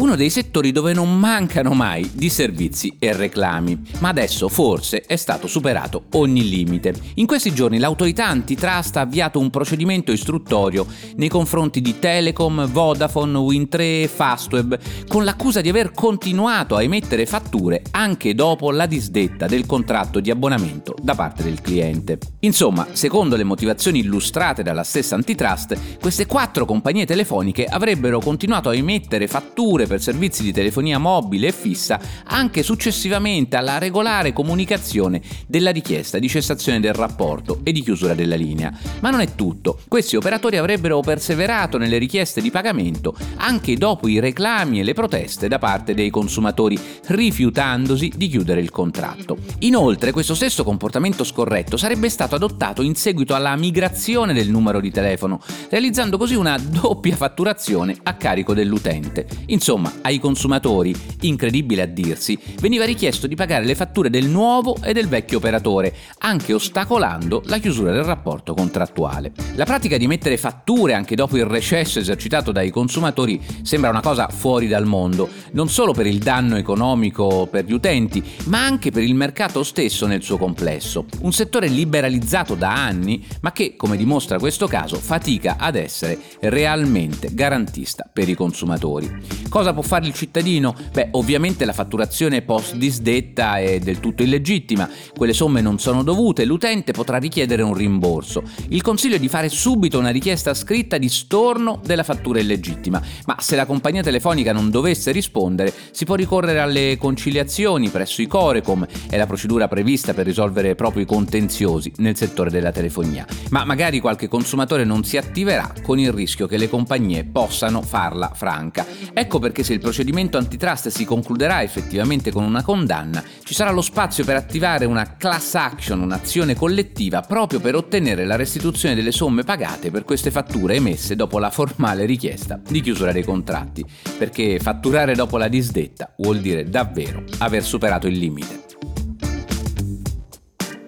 uno dei settori dove non mancano mai di servizi e reclami, ma adesso forse è stato superato ogni limite. In questi giorni l'autorità antitrust ha avviato un procedimento istruttorio nei confronti di Telecom, Vodafone, Win3 e Fastweb, con l'accusa di aver continuato a emettere fatture anche dopo la disdetta del contratto di abbonamento da parte del cliente. Insomma, secondo le motivazioni illustrate dalla stessa antitrust, queste quattro compagnie telefoniche avrebbero continuato a emettere fatture per servizi di telefonia mobile e fissa anche successivamente alla regolare comunicazione della richiesta di cessazione del rapporto e di chiusura della linea. Ma non è tutto. Questi operatori avrebbero perseverato nelle richieste di pagamento anche dopo i reclami e le proteste da parte dei consumatori, rifiutandosi di chiudere il contratto. Inoltre, questo stesso comportamento scorretto sarebbe stato adottato in seguito alla migrazione del numero di telefono, realizzando così una doppia fatturazione a carico dell'utente. Insomma, Insomma, ai consumatori, incredibile a dirsi, veniva richiesto di pagare le fatture del nuovo e del vecchio operatore, anche ostacolando la chiusura del rapporto contrattuale. La pratica di mettere fatture anche dopo il recesso esercitato dai consumatori sembra una cosa fuori dal mondo, non solo per il danno economico per gli utenti, ma anche per il mercato stesso nel suo complesso. Un settore liberalizzato da anni, ma che, come dimostra questo caso, fatica ad essere realmente garantista per i consumatori. Cosa cosa può fare il cittadino? Beh, ovviamente la fatturazione post disdetta è del tutto illegittima, quelle somme non sono dovute, l'utente potrà richiedere un rimborso. Il consiglio è di fare subito una richiesta scritta di storno della fattura illegittima, ma se la compagnia telefonica non dovesse rispondere, si può ricorrere alle conciliazioni presso i Corecom, è la procedura prevista per risolvere proprio i contenziosi nel settore della telefonia. Ma magari qualche consumatore non si attiverà con il rischio che le compagnie possano farla franca. Ecco perché perché se il procedimento antitrust si concluderà effettivamente con una condanna, ci sarà lo spazio per attivare una class action, un'azione collettiva, proprio per ottenere la restituzione delle somme pagate per queste fatture emesse dopo la formale richiesta di chiusura dei contratti, perché fatturare dopo la disdetta vuol dire davvero aver superato il limite.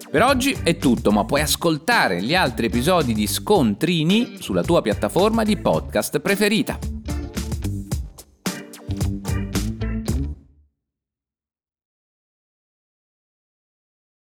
Per oggi è tutto, ma puoi ascoltare gli altri episodi di Scontrini sulla tua piattaforma di podcast preferita.